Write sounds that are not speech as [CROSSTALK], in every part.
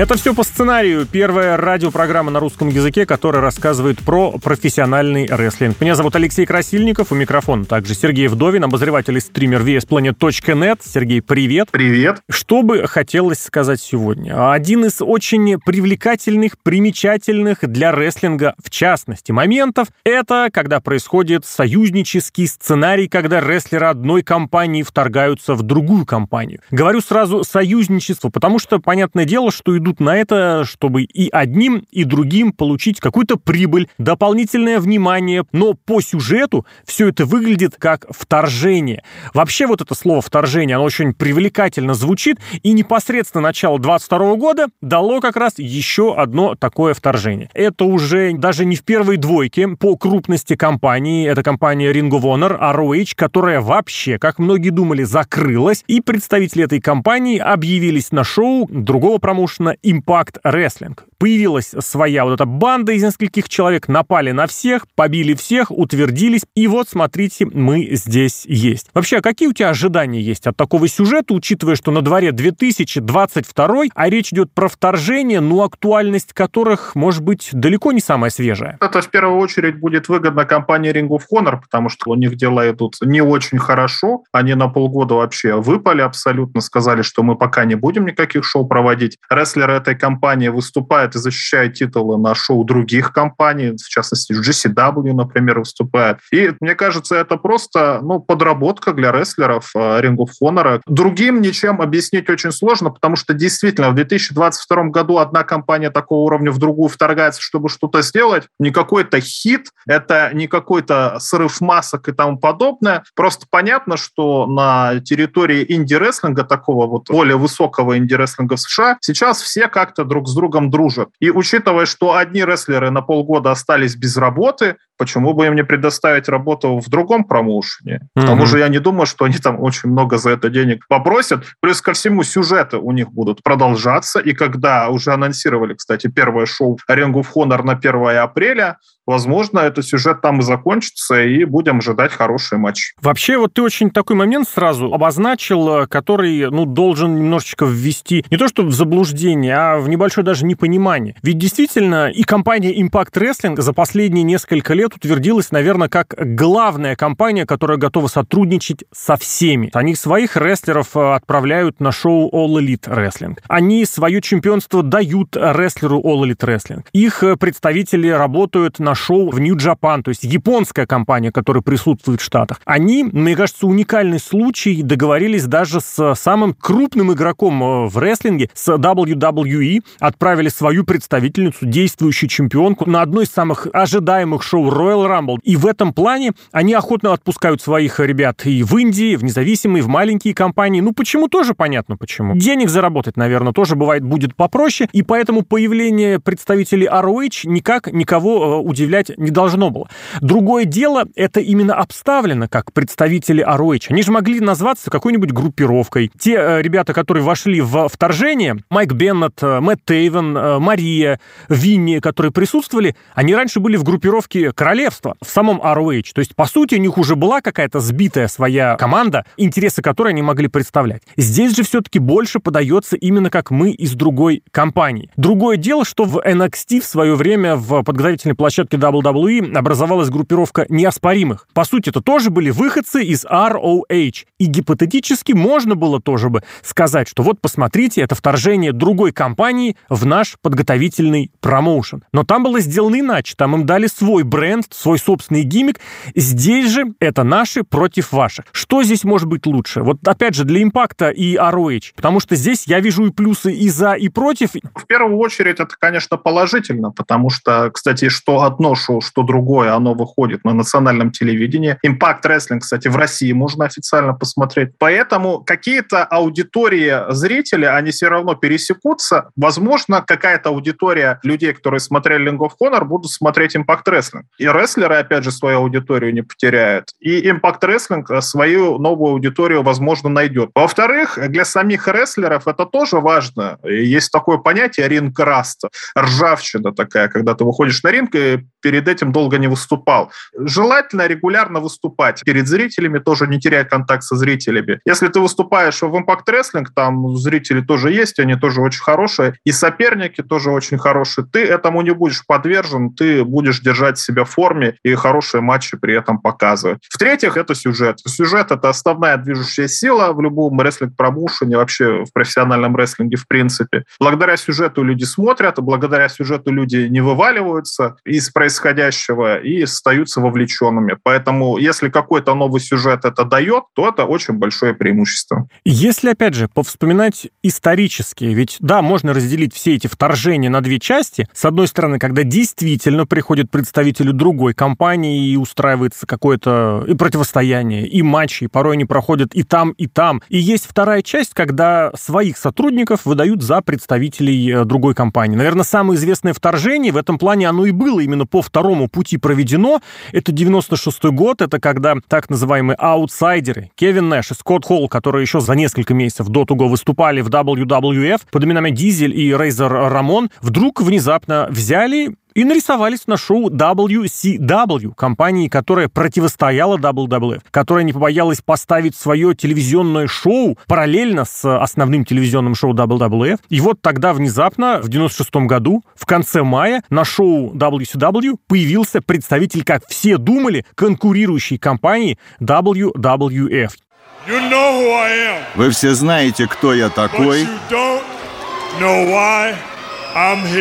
Это все по сценарию. Первая радиопрограмма на русском языке, которая рассказывает про профессиональный рестлинг. Меня зовут Алексей Красильников, у микрофона также Сергей Вдовин, обозреватель и стример VSPlanet.net. Сергей, привет. Привет. Что бы хотелось сказать сегодня? Один из очень привлекательных, примечательных для рестлинга, в частности, моментов, это когда происходит союзнический сценарий, когда рестлеры одной компании вторгаются в другую компанию. Говорю сразу союзничество, потому что, понятное дело, что идут на это, чтобы и одним, и другим получить какую-то прибыль, дополнительное внимание. Но по сюжету все это выглядит как вторжение. Вообще вот это слово «вторжение», оно очень привлекательно звучит, и непосредственно начало 22 года дало как раз еще одно такое вторжение. Это уже даже не в первой двойке по крупности компании. Это компания Ring of Honor, ROH, которая вообще, как многие думали, закрылась, и представители этой компании объявились на шоу другого промоушена собственно, Impact Wrestling. Появилась своя вот эта банда из нескольких человек, напали на всех, побили всех, утвердились, и вот, смотрите, мы здесь есть. Вообще, а какие у тебя ожидания есть от такого сюжета, учитывая, что на дворе 2022, а речь идет про вторжение, ну, актуальность которых, может быть, далеко не самая свежая? Это в первую очередь будет выгодно компании Ring of Honor, потому что у них дела идут не очень хорошо. Они на полгода вообще выпали абсолютно, сказали, что мы пока не будем никаких шоу проводить. Рестлер рестлеры этой компании выступают и защищают титулы на шоу других компаний, в частности, GCW, например, выступают. И мне кажется, это просто ну, подработка для рестлеров э, Ring of Honor. Другим ничем объяснить очень сложно, потому что действительно в 2022 году одна компания такого уровня в другую вторгается, чтобы что-то сделать. Не какой-то хит, это не какой-то срыв масок и тому подобное. Просто понятно, что на территории инди-рестлинга, такого вот более высокого инди-рестлинга в США, сейчас все как-то друг с другом дружат. И учитывая, что одни рестлеры на полгода остались без работы, почему бы им не предоставить работу в другом промоушене? К тому же я не думаю, что они там очень много за это денег попросят. Плюс ко всему сюжеты у них будут продолжаться. И когда уже анонсировали, кстати, первое шоу Ring of Honor на 1 апреля, возможно, этот сюжет там и закончится, и будем ожидать хороший матч. Вообще, вот ты очень такой момент сразу обозначил, который, ну, должен немножечко ввести не то что в заблуждение, а в небольшое даже непонимание. Ведь действительно и компания Impact Wrestling за последние несколько лет утвердилась, наверное, как главная компания, которая готова сотрудничать со всеми. Они своих рестлеров э, отправляют на шоу All Elite Wrestling. Они свое чемпионство дают рестлеру All Elite Wrestling. Их э, представители работают на шоу в Нью-Джапан, то есть японская компания, которая присутствует в Штатах. Они, мне кажется, уникальный случай, договорились даже с самым крупным игроком э, в рестлинге, с WWE, отправили свою представительницу, действующую чемпионку, на одно из самых ожидаемых шоу Royal Rumble. И в этом плане они охотно отпускают своих ребят и в Индии, в независимые, в маленькие компании. Ну, почему, тоже понятно почему. Денег заработать, наверное, тоже бывает будет попроще, и поэтому появление представителей ROH никак никого э, удивлять не должно было. Другое дело, это именно обставлено как представители ROH. Они же могли назваться какой-нибудь группировкой. Те э, ребята, которые вошли в вторжение, Майк Беннет, э, Мэтт Тейвен, Мария, Винни, которые присутствовали, они раньше были в группировке королевства, в самом ROH. То есть, по сути, у них уже была какая-то сбитая своя команда, интересы которой они могли представлять. Здесь же все-таки больше подается именно как мы из другой компании. Другое дело, что в NXT в свое время в подготовительной площадке WWE образовалась группировка неоспоримых. По сути, это тоже были выходцы из ROH. И гипотетически можно было тоже бы сказать, что вот посмотрите, это вторжение другой компании в наш подготовительный промоушен. Но там было сделано иначе. Там им дали свой бренд, свой собственный гиммик. Здесь же это наши против ваших. Что здесь может быть лучше? Вот опять же, для импакта и ROH. Потому что здесь я вижу и плюсы и за, и против. В первую очередь это, конечно, положительно, потому что, кстати, что одно шоу, что другое, оно выходит на национальном телевидении. Impact Wrestling, кстати, в России можно официально посмотреть. Поэтому какие-то аудитории зрителей, они все равно пересекутся. Возможно, какая-то какая-то аудитория людей, которые смотрели Ring of Honor, будут смотреть Impact Wrestling. И рестлеры, опять же, свою аудиторию не потеряют. И Impact Wrestling свою новую аудиторию, возможно, найдет. Во-вторых, для самих рестлеров это тоже важно. Есть такое понятие ринг раста, ржавчина такая, когда ты выходишь на ринг и перед этим долго не выступал. Желательно регулярно выступать перед зрителями, тоже не терять контакт со зрителями. Если ты выступаешь в Impact Wrestling, там зрители тоже есть, они тоже очень хорошие, и соперники тоже очень хорошие. Ты этому не будешь подвержен, ты будешь держать себя в форме и хорошие матчи при этом показывать. В-третьих, это сюжет. Сюжет — это основная движущая сила в любом рестлинг-промоушене, вообще в профессиональном рестлинге в принципе. Благодаря сюжету люди смотрят, благодаря сюжету люди не вываливаются из происходящего и остаются вовлеченными. Поэтому если какой-то новый сюжет это дает, то это очень большое преимущество. Если, опять же, повспоминать исторически, ведь, да, можно разделить все эти вторжения на две части. С одной стороны, когда действительно приходят представители другой компании и устраивается какое-то и противостояние, и матчи, и порой они проходят и там, и там. И есть вторая часть, когда своих сотрудников выдают за представителей э, другой компании. Наверное, самое известное вторжение в этом плане оно и было именно по второму пути проведено. Это 96 год, это когда так называемые аутсайдеры Кевин Нэш и Скотт Холл, которые еще за несколько месяцев до того выступали в WWF под именами Дизель и Рейзер Рамон, вдруг внезапно взяли и нарисовались на шоу WCW, компании, которая противостояла WWF, которая не побоялась поставить свое телевизионное шоу параллельно с основным телевизионным шоу WWF. И вот тогда внезапно, в 96 году, в конце мая, на шоу WCW появился представитель, как все думали, конкурирующей компании WWF. You know Вы все знаете, кто я такой.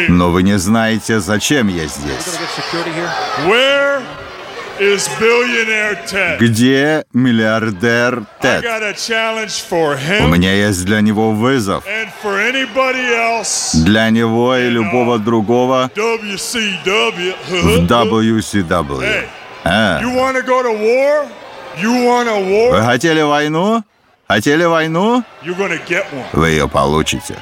Но вы не знаете, зачем я здесь. Где миллиардер Тед? У меня есть для него вызов. Для него и любого другого в WCW. А. Вы хотели войну? Хотели войну? Вы ее получите.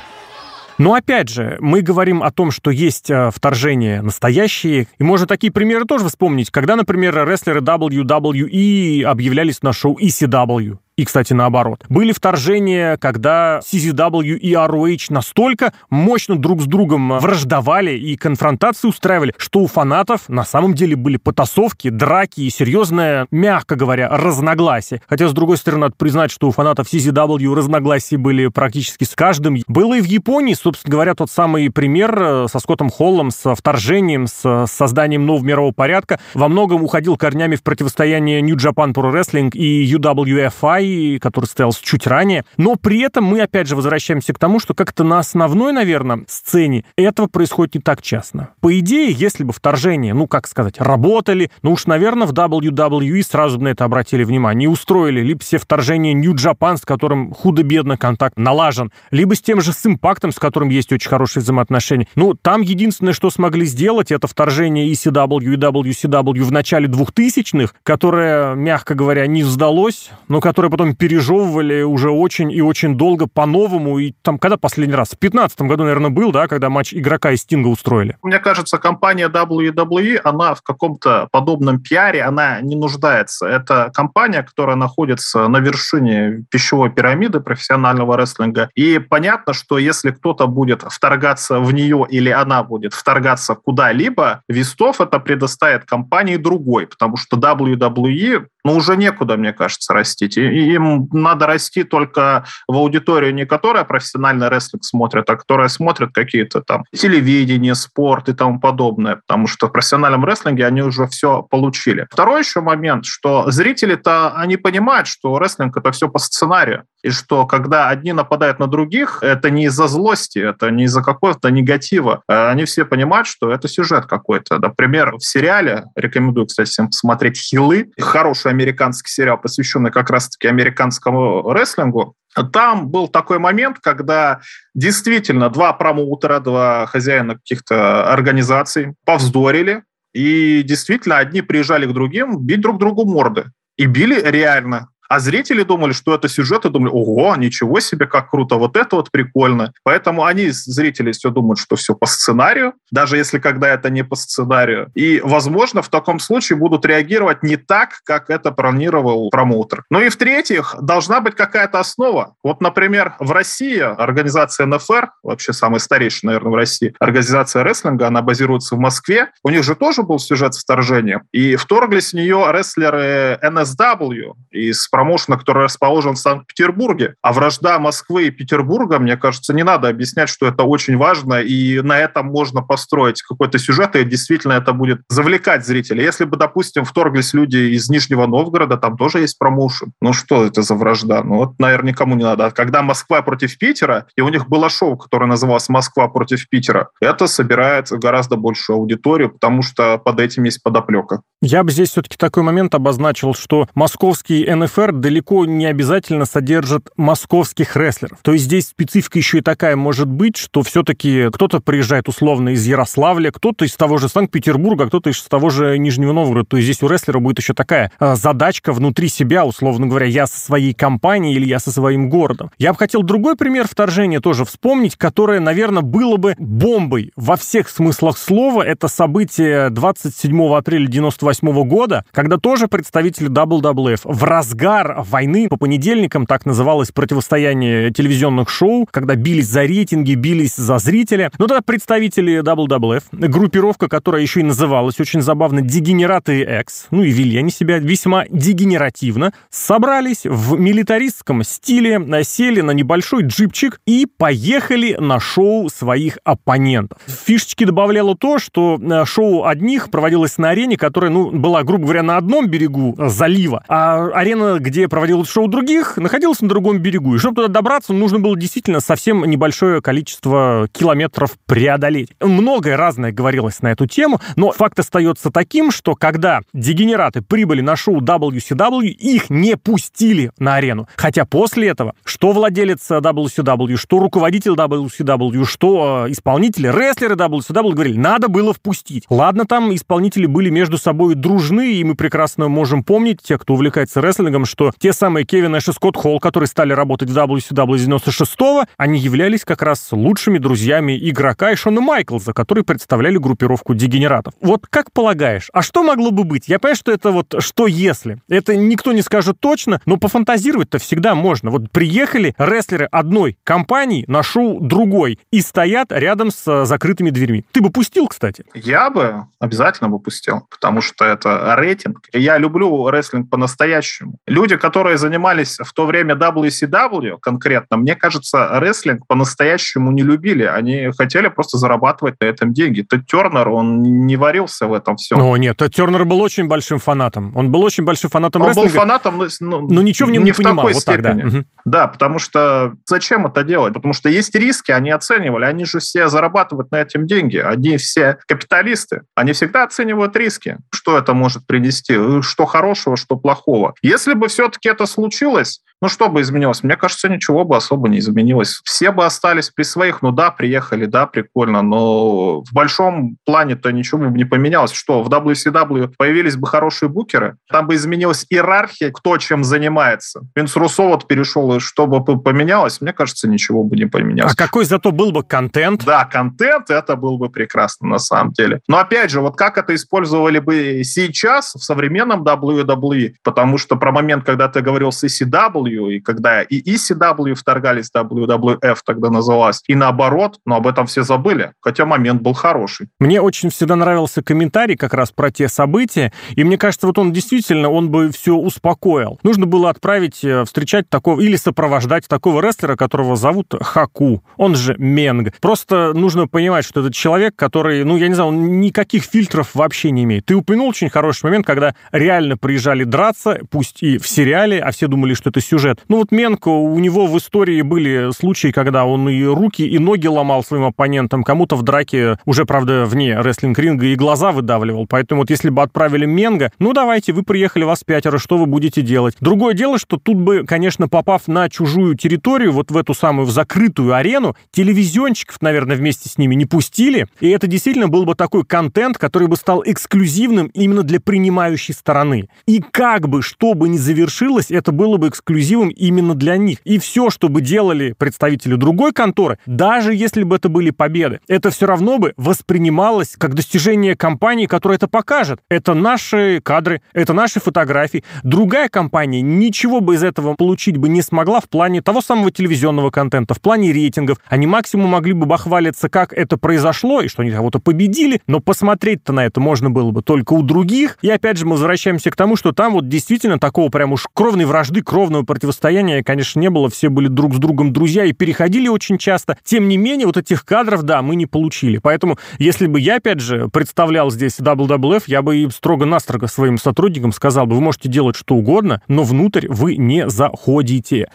Но опять же, мы говорим о том, что есть э, вторжения настоящие, и можно такие примеры тоже вспомнить, когда, например, рестлеры WWE объявлялись на шоу ECW и, кстати, наоборот. Были вторжения, когда CZW и ROH настолько мощно друг с другом враждовали и конфронтации устраивали, что у фанатов на самом деле были потасовки, драки и серьезное, мягко говоря, разногласие. Хотя, с другой стороны, надо признать, что у фанатов CZW разногласия были практически с каждым. Было и в Японии, собственно говоря, тот самый пример э, со Скоттом Холлом, с вторжением, с созданием нового мирового порядка. Во многом уходил корнями в противостояние New Japan Pro Wrestling и UWFI, который состоялся чуть ранее. Но при этом мы, опять же, возвращаемся к тому, что как-то на основной, наверное, сцене этого происходит не так часто. По идее, если бы вторжение, ну, как сказать, работали, ну уж, наверное, в WWE сразу бы на это обратили внимание и устроили либо все вторжения New Japan, с которым худо-бедно контакт налажен, либо с тем же с импактом, с которым есть очень хорошие взаимоотношения. Ну, там единственное, что смогли сделать, это вторжение ECW и WCW в начале 2000-х, которое, мягко говоря, не сдалось, но которое потом пережевывали уже очень и очень долго по-новому. И там, когда последний раз? В 2015 году, наверное, был, да, когда матч игрока и Стинга устроили. Мне кажется, компания WWE, она в каком-то подобном пиаре, она не нуждается. Это компания, которая находится на вершине пищевой пирамиды профессионального рестлинга. И понятно, что если кто-то будет вторгаться в нее или она будет вторгаться куда-либо, Вестов это предоставит компании другой, потому что WWE ну, уже некуда, мне кажется, растить. И им надо расти только в аудиторию, не которая профессионально рестлинг смотрит, а которая смотрит какие-то там телевидение, спорт и тому подобное, потому что в профессиональном рестлинге они уже все получили. Второй еще момент, что зрители-то, они понимают, что рестлинг — это все по сценарию, и что когда одни нападают на других, это не из-за злости, это не из-за какого-то негатива. Э, они все понимают, что это сюжет какой-то. Например, в сериале, рекомендую, кстати, всем посмотреть «Хилы», хороший американский сериал, посвященный как раз-таки американскому рестлингу, там был такой момент, когда действительно два промоутера, два хозяина каких-то организаций повздорили, и действительно одни приезжали к другим бить друг другу морды. И били реально. А зрители думали, что это сюжет, и думали, ого, ничего себе, как круто, вот это вот прикольно. Поэтому они, зрители, все думают, что все по сценарию, даже если когда это не по сценарию. И, возможно, в таком случае будут реагировать не так, как это планировал промоутер. Ну и в-третьих, должна быть какая-то основа. Вот, например, в России организация НФР, вообще самая старейшая, наверное, в России, организация рестлинга, она базируется в Москве. У них же тоже был сюжет с вторжением. И вторглись в нее рестлеры NSW из промоушена, который расположен в Санкт-Петербурге. А вражда Москвы и Петербурга, мне кажется, не надо объяснять, что это очень важно, и на этом можно построить какой-то сюжет, и действительно это будет завлекать зрителей. Если бы, допустим, вторглись люди из Нижнего Новгорода, там тоже есть промоушен. Ну что это за вражда? Ну вот, наверное, никому не надо. А когда Москва против Питера, и у них было шоу, которое называлось «Москва против Питера», это собирает гораздо большую аудиторию, потому что под этим есть подоплека. Я бы здесь все-таки такой момент обозначил, что московский НФР далеко не обязательно содержит московских рестлеров. То есть здесь специфика еще и такая может быть, что все-таки кто-то приезжает условно из Ярославля, кто-то из того же Санкт-Петербурга, кто-то из того же Нижнего Новгорода. То есть здесь у рестлера будет еще такая э, задачка внутри себя, условно говоря, я со своей компанией или я со своим городом. Я бы хотел другой пример вторжения тоже вспомнить, которое, наверное, было бы бомбой во всех смыслах слова. Это событие 27 апреля 98 года, когда тоже представители WWF в разгар войны по понедельникам, так называлось противостояние телевизионных шоу, когда бились за рейтинги, бились за зрителя. Ну тогда представители WWF, группировка, которая еще и называлась очень забавно «Дегенераты X», ну и вели они себя весьма дегенеративно, собрались в милитаристском стиле, сели на небольшой джипчик и поехали на шоу своих оппонентов. Фишечки добавляло то, что э, шоу одних проводилось на арене, которая, ну, была, грубо говоря, на одном берегу залива, а арена, где проводилось шоу других, находилась на другом берегу. И чтобы туда добраться, нужно было действительно совсем небольшое количество километров преодолеть. Многое разное говорилось на эту тему, но факт остается таким, что когда дегенераты прибыли на шоу WCW, их не пустили на арену. Хотя после этого, что владелец WCW, что руководитель WCW, что э, исполнители, рестлеры WCW говорили, надо было впустить. Ладно, там исполнители были между собой дружны, и мы прекрасно можем помнить, те, кто увлекается рестлингом, что те самые Кевин Эш и Скотт Холл, которые стали работать в WCW 96-го, они являлись как раз лучшими друзьями игрока и Шона Майклза, которые представляли группировку дегенератов. Вот как полагаешь, а что могло бы быть? Я понимаю, что это вот что если. Это никто не скажет точно, но пофантазировать-то всегда можно. Вот приехали рестлеры одной компании на шоу другой и стоят рядом с э, закрытыми дверьми. Ты бы пустил, кстати? Я бы обязательно бы пустил, потому что это рейтинг. Я люблю рестлинг по-настоящему. Люди, которые занимались в то время WCW конкретно, мне кажется, рестлинг по-настоящему не любили. Они хотели просто зарабатывать на этом деньги. Тед Тернер, он не варился в этом всем. О, нет, Тед Тернер был очень большим фанатом. Он был очень большим фанатом он рестлинга. был фанатом, но, но ничего в нем не, не в понимал. такой вот степени. Так, да. да, потому что зачем это делать? Потому что есть риски, они оценивали. Они же все зарабатывают на этом деньги. Они все капиталисты. Они всегда оценивают риски. Что это может принести? Что хорошего, что плохого. Если бы все-таки это случилось, ну, что бы изменилось? Мне кажется, ничего бы особо не изменилось. Все бы остались при своих. Ну да, приехали, да, прикольно, но в большом плане-то ничего бы не поменялось. Что, в WCW появились бы хорошие букеры, там бы изменилась иерархия, кто чем занимается. Винс Руссо вот перешел, и что бы поменялось, мне кажется, ничего бы не поменялось. А какой зато был бы контент? Да, контент, это был бы прекрасно на самом деле. Но опять же, вот как это использовали бы сейчас в современном WWE, потому что про момент, когда ты говорил с ECW, и когда и ECW вторгались WWF, тогда называлось, и наоборот, но об этом все забыли, хотя момент был хороший. Мне очень всегда нравился комментарий как раз про те события, и мне кажется, вот он действительно, он бы все успокоил. Нужно было отправить э, встречать такого, или сопровождать такого рестлера, которого зовут Хаку, он же Менг. Просто нужно понимать, что это человек, который, ну, я не знаю, он никаких фильтров вообще не имеет. Ты упомянул очень хороший момент, когда реально приезжали драться, пусть и в сериале, а все думали, что это сюжет, сюжет. Ну вот Менко, у него в истории были случаи, когда он и руки, и ноги ломал своим оппонентам, кому-то в драке уже, правда, вне рестлинг-ринга и глаза выдавливал. Поэтому вот если бы отправили Менга, ну давайте, вы приехали, вас пятеро, что вы будете делать? Другое дело, что тут бы, конечно, попав на чужую территорию, вот в эту самую в закрытую арену, телевизионщиков, наверное, вместе с ними не пустили, и это действительно был бы такой контент, который бы стал эксклюзивным именно для принимающей стороны. И как бы, что бы ни завершилось, это было бы эксклюзивом именно для них. И все, что бы делали представители другой конторы, даже если бы это были победы, это все равно бы воспринималось как достижение компании, которая это покажет. Это наши кадры, это наши фотографии. Другая компания ничего бы из этого получить бы не смогла в плане того самого телевизионного контента, в плане рейтингов. Они максимум могли бы бахвалиться, как это произошло, и что они кого-то победили, но посмотреть-то на это можно было бы только у других. И опять же мы возвращаемся к тому, что там вот действительно такого прям уж кровной вражды, кровного противостояния, конечно, не было. Все были друг с другом друзья и переходили очень часто. Тем не менее, вот этих кадров, да, мы не получили. Поэтому, если бы я, опять же, представлял здесь WWF, я бы и строго-настрого своим сотрудникам сказал бы, вы можете делать что угодно, но внутрь вы не заходите.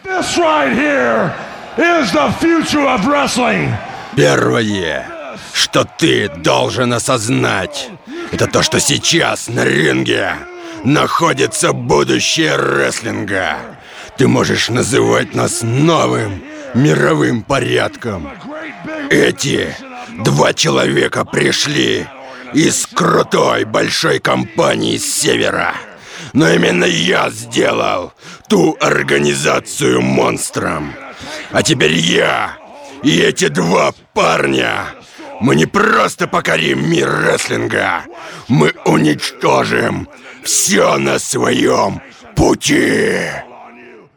Первое, что ты должен осознать, это то, что сейчас на ринге находится будущее рестлинга. Ты можешь называть нас новым мировым порядком. Эти два человека пришли из крутой большой компании с севера. Но именно я сделал ту организацию монстром. А теперь я и эти два парня мы не просто покорим мир рестлинга, мы уничтожим все на своем пути.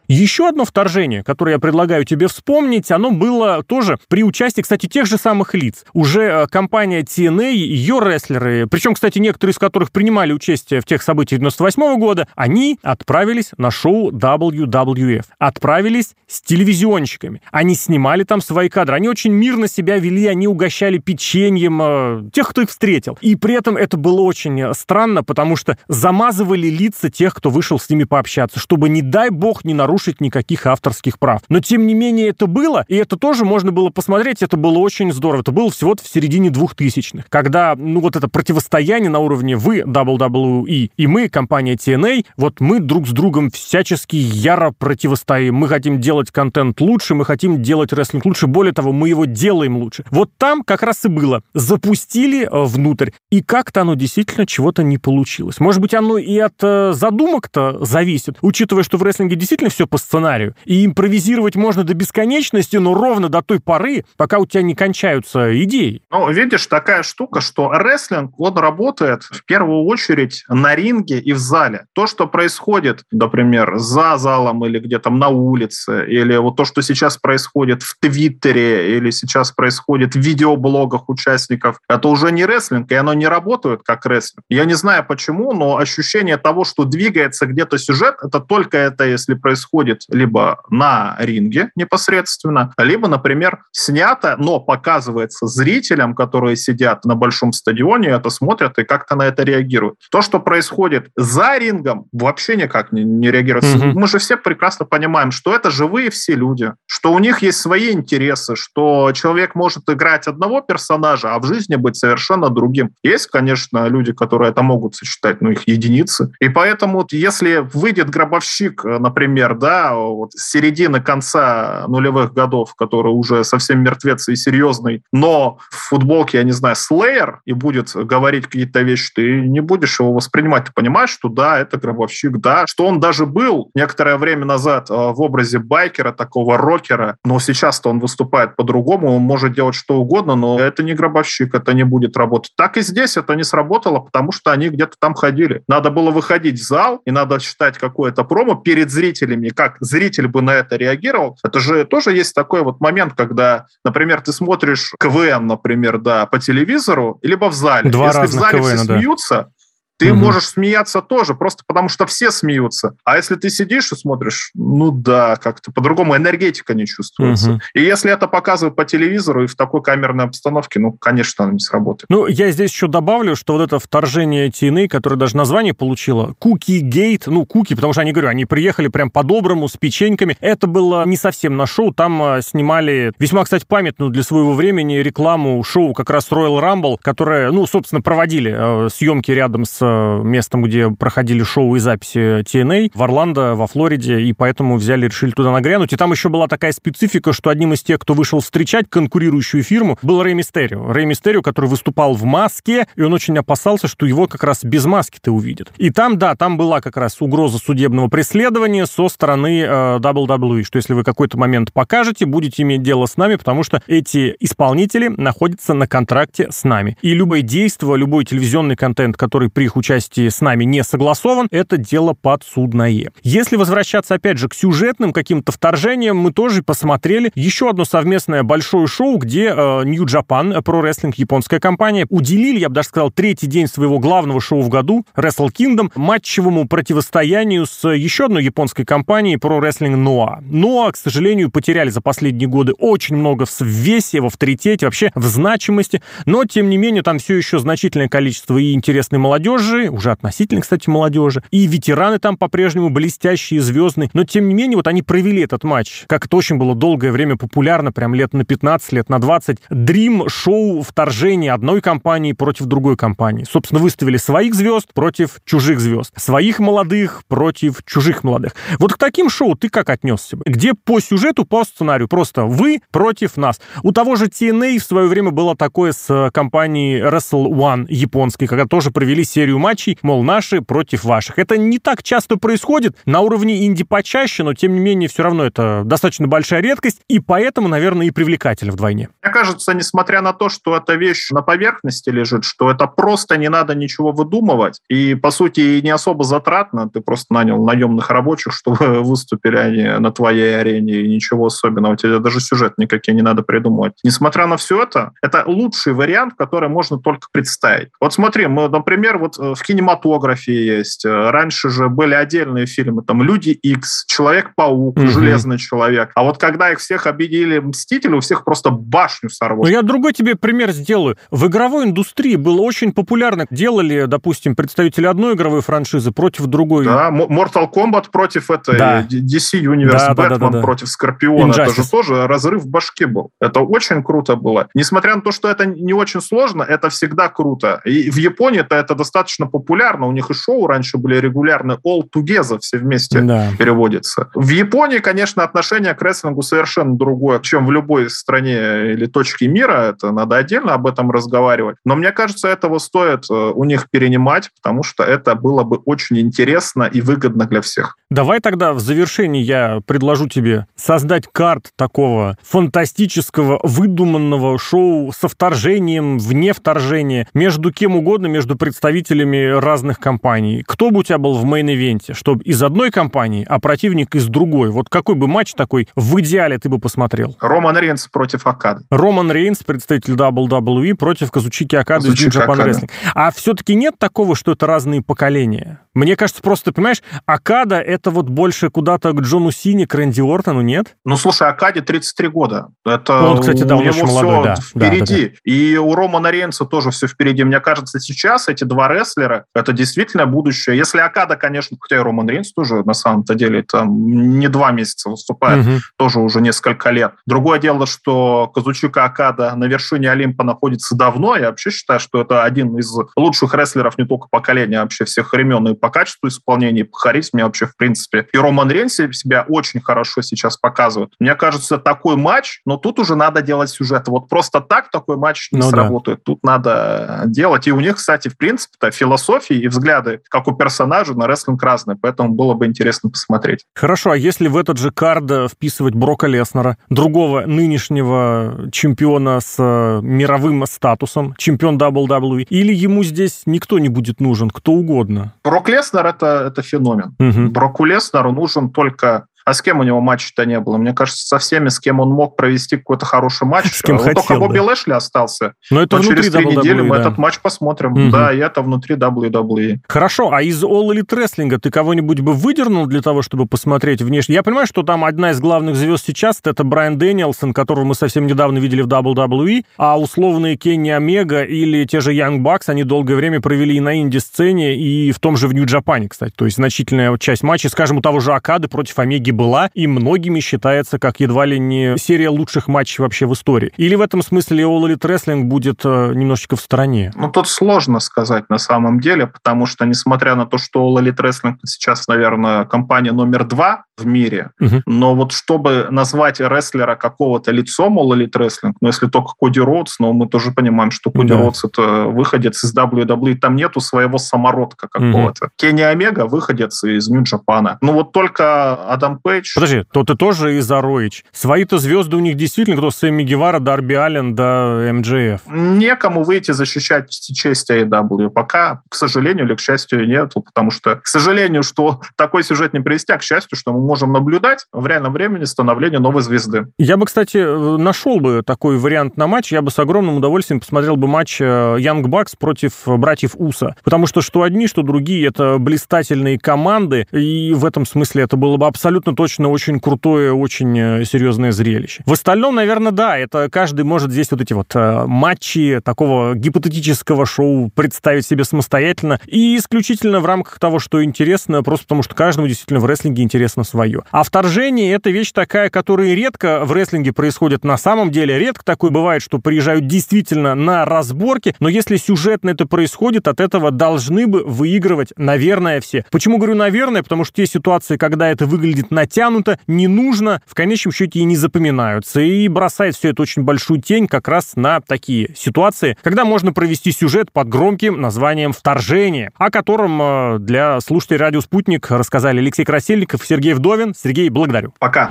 Еще одно вторжение, которое я предлагаю тебе вспомнить, оно было тоже при участии, кстати, тех же самых лиц. Уже э, компания TNA, ее рестлеры, причем, кстати, некоторые из которых принимали участие в тех событиях 98 года, они отправились на шоу WWF. Отправились с телевизионщиками. Они снимали там свои кадры. Они очень мирно себя вели, они угощали печеньем э, тех, кто их встретил. И при этом это было очень э, странно, потому что замазывали лица тех, кто вышел с ними пообщаться, чтобы, не дай бог, не нарушить нарушить никаких авторских прав. Но, тем не менее, это было, и это тоже можно было посмотреть, это было очень здорово. Это было всего в середине двухтысячных, когда, ну, вот это противостояние на уровне вы, WWE, и мы, компания TNA, вот мы друг с другом всячески яро противостоим. Мы хотим делать контент лучше, мы хотим делать рестлинг лучше, более того, мы его делаем лучше. Вот там как раз и было. Запустили э, внутрь, и как-то оно действительно чего-то не получилось. Может быть, оно и от э, задумок-то зависит, учитывая, что в рестлинге действительно все по сценарию. И импровизировать можно до бесконечности, но ровно до той поры, пока у тебя не кончаются идеи. Ну, видишь, такая штука, что рестлинг, он работает в первую очередь на ринге и в зале. То, что происходит, например, за залом или где-то на улице, или вот то, что сейчас происходит в Твиттере, или сейчас происходит в видеоблогах участников, это уже не рестлинг, и оно не работает как рестлинг. Я не знаю почему, но ощущение того, что двигается где-то сюжет, это только это, если происходит происходит либо на ринге непосредственно, либо, например, снято, но показывается зрителям, которые сидят на большом стадионе, это смотрят и как-то на это реагируют. То, что происходит за рингом, вообще никак не, не реагирует. Угу. Мы же все прекрасно понимаем, что это живые все люди, что у них есть свои интересы, что человек может играть одного персонажа, а в жизни быть совершенно другим. Есть, конечно, люди, которые это могут сочетать, но их единицы. И поэтому, если выйдет гробовщик, например, да, да, вот с середины конца нулевых годов, который уже совсем мертвец и серьезный, но в футболке, я не знаю, слеер и будет говорить какие-то вещи, ты не будешь его воспринимать. Ты понимаешь, что да, это гробовщик, да, что он даже был некоторое время назад э, в образе байкера, такого рокера, но сейчас-то он выступает по-другому, он может делать что угодно, но это не гробовщик, это не будет работать. Так и здесь это не сработало, потому что они где-то там ходили. Надо было выходить в зал, и надо читать какое-то промо перед зрителями, как зритель бы на это реагировал. Это же тоже есть такой вот момент, когда, например, ты смотришь КВН, например, да, по телевизору, либо в зале. Два Если в зале КВН, все да. смеются, Ты угу. можешь смеяться тоже, просто потому что все смеются. А если ты сидишь и смотришь, ну да, как-то по-другому энергетика не чувствуется. Угу. И если это показывают по телевизору и в такой камерной обстановке, ну, конечно, оно не сработает. Ну, я здесь еще добавлю, что вот это вторжение TNA, которое даже название получило, Куки Гейт, ну, Куки, потому что они, говорю, они приехали прям по-доброму, с печеньками. Это было не совсем на шоу, там а, снимали весьма, кстати, памятную для своего времени рекламу шоу как раз Royal Rumble, которое, ну, собственно, проводили э, съемки рядом с э, местом, где проходили шоу и записи TNA в Орландо, во Флориде, и поэтому взяли, решили туда нагрянуть. И там еще была такая специфика, что одним из тех, кто вышел встречать конкурирующую фирму, был Рэй Мистерио. Рэй Мистерио, который выступал в маске, и он очень опасался, что его как раз без маски ты увидит. И там, да, там была как раз угроза судебного преследования со стороны э, WWE, что если вы какой-то момент покажете, будете иметь дело с нами, потому что эти исполнители находятся на контракте с нами. И любое действие, любой телевизионный контент, который при их участии с нами не согласован, это дело подсудное. Если возвращаться, опять же, к сюжетным каким-то вторжениям, мы тоже посмотрели еще одно совместное большое шоу, где э, New Japan, Pro Wrestling, японская компания, уделили, я бы даже сказал, третий день своего главного шоу в году, Wrestle Kingdom, матчевому противостоянию с еще одной японской компанией Pro Wrestling Noah. Noah, к сожалению, потеряли за последние годы очень много в весе, в авторитете, вообще в значимости, но, тем не менее, там все еще значительное количество и интересной молодежи, уже относительно, кстати, молодежи, и ветераны там по-прежнему блестящие, звездные, но, тем не менее, вот они провели этот матч, как это очень было долгое время популярно, прям лет на 15, лет на 20, дрим-шоу вторжения одной компании против другой компании. Собственно, выставили своих звезд против чужих звезд, своих молодых против чужих молодых. Вот к таким шоу ты как отнесся бы? Где по сюжету, по сценарию просто вы против нас. У того же TNA в свое время было такое с э, компанией Wrestle One японской, когда тоже провели серию матчей, мол, наши против ваших. Это не так часто происходит, на уровне инди почаще, но тем не менее все равно это достаточно большая редкость, и поэтому, наверное, и привлекательно вдвойне. Мне кажется, несмотря на то, что эта вещь на поверхности лежит, что это просто не надо ничего выдумывать, и, по сути, не особо затратно, ты просто нанял наемных рабочих, [LAUGHS] чтобы выступили они на твоей арене, и ничего особенного, у тебя даже сюжет никакие не надо придумывать. Несмотря на все это, это лучший вариант, который можно только представить. Вот смотри, мы, например, вот э, в кинематографе есть, э, раньше же были отдельные фильмы, там «Люди Икс», «Человек-паук», угу. «Железный человек», а вот когда их всех объединили «Мстители», у всех просто башню сорвут. Ну, я другой тебе пример сделаю. В игровой индустрии было очень популярно. Делали, допустим, представители одной игровой франшизы против другой. Да, Mortal Kombat против этой да. DC Universe, да, Batman да, да, да, против Скорпиона. Injustice. Это же тоже разрыв в башке был. Это очень круто было. Несмотря на то, что это не очень сложно, это всегда круто. И в Японии это, это достаточно популярно. У них и шоу раньше были регулярны. All Together все вместе да. переводится. В Японии, конечно, отношение к рестлингу совершенно другое, чем в любой стране или точке мира. Это надо отдельно об этом разговаривать. Но мне кажется, этого стоит э, у них перенимать, потому что это было бы очень интересно и выгодно для всех. Давай тогда в завершении я предложу тебе создать кард такого фантастического, выдуманного шоу со вторжением, вне вторжения, между кем угодно, между представителями разных компаний. Кто бы у тебя был в мейн-ивенте, чтобы из одной компании, а противник из другой? Вот какой бы матч такой в идеале ты бы посмотрел? Роман Рейнс против Окады. Роман Рейнс, представитель WWE, против Казучики Окады из Japan Wrestling. А все-таки нет такого, что это разные поколения? Мне кажется, просто, понимаешь, Акада — это вот больше куда-то к Джону Сине, к Рэнди Ортону, нет? Ну, слушай, Акаде 33 года. Это он, кстати, да, у он него очень молодой, да. впереди. Да, да, да. И у Романа Рейнса тоже все впереди. Мне кажется, сейчас эти два рестлера — это действительно будущее. Если Акада, конечно, хотя и Роман Рейнс тоже на самом-то деле там не два месяца выступает, угу. тоже уже несколько лет. Другое дело, что Казучика Акада на вершине Олимпа находится давно. Я вообще считаю, что это один из лучших рестлеров не только поколения, а вообще всех времен и по качеству исполнения, по харизме вообще, в принципе. И Роман Рейнс себя очень хорошо сейчас показывает. Мне кажется, такой матч, но тут уже надо делать сюжет. Вот просто так такой матч не ну, сработает. Да. Тут надо делать. И у них, кстати, в принципе-то философии и взгляды, как у персонажа, на рестлинг разные. Поэтому было бы интересно посмотреть. Хорошо, а если в этот же кард вписывать Брока Леснера, другого нынешнего чемпиона с э, мировым статусом, чемпион WWE, или ему здесь никто не будет нужен, кто угодно? Брок Леснер это, это феномен. Угу. Броку Леснеру нужен только А с кем у него матча-то не было? Мне кажется, со всеми, с кем он мог провести какой-то хороший матч. С кем вот хотел, только Бобби да. Лэшли остался. Но это Но внутри через три WWE, недели мы да. этот матч посмотрим. Мгм. Да, и это внутри WWE. Хорошо, а из All Elite Wrestling ты кого-нибудь бы выдернул для того, чтобы посмотреть внешне? Я понимаю, что там одна из главных звезд сейчас это Брайан Дэнилсон, которого мы совсем недавно видели в WWE, а условные Кенни Омега или те же Young Bucks, они долгое время провели и на инди-сцене, и в том же в Нью-Джапане, кстати. То есть значительная часть матчей, скажем, у того же Акады против Омеги была, и многими считается как едва ли не серия лучших матчей вообще в истории. Или в этом смысле All Elite Wrestling будет э, немножечко в стороне? Ну, тут сложно сказать на самом деле, потому что, несмотря на то, что All Elite Wrestling сейчас, наверное, компания номер два в мире, Мгм. но вот чтобы назвать рестлера какого-то лицом All Elite Wrestling, ну, если только Коди Роудс, но мы тоже понимаем, что Коди Да. Роудс это выходец из WWE, там нету своего самородка какого-то. Кенни Омега выходец из Нью-Джапана. Ну, вот только Адам Пейдж... Подожди, то ты тоже из Ароич. Свои-то звезды у них действительно, кто Сэмми Гевара, Дарби Аллен, да МДФ. Некому выйти защищать честь AEW. Пока, к сожалению или к счастью, нету, потому что, к сожалению, что [LAUGHS] такой сюжет не привести, а к счастью, что мы можем наблюдать в реальном времени становление новой звезды. Я бы, кстати, э, нашел бы такой вариант на матч. Я бы с огромным удовольствием посмотрел бы матч э, Young Bucks против э, братьев Уса. Потому что что одни, что другие — это блистательные команды. И в этом смысле это было бы абсолютно точно очень крутое, очень э, серьезное зрелище. В остальном, наверное, да, это каждый может здесь вот эти вот э, матчи такого гипотетического шоу представить себе самостоятельно и исключительно в рамках того, что интересно, просто потому что каждому действительно в рестлинге интересно. А вторжение — это вещь такая, которая редко в рестлинге происходит на самом деле. Редко такое бывает, что приезжают действительно на разборки, но если сюжетно это происходит, от этого должны бы выигрывать, наверное, все. Почему говорю «наверное»? Потому что те ситуации, когда это выглядит натянуто, не нужно, в конечном счете и не запоминаются. И бросает все это очень большую тень как раз на такие ситуации, когда можно провести сюжет под громким названием «Вторжение», о котором э, для слушателей «Радио Спутник» рассказали Алексей Красильников и Сергей Вдовин. Сергей, благодарю. Пока.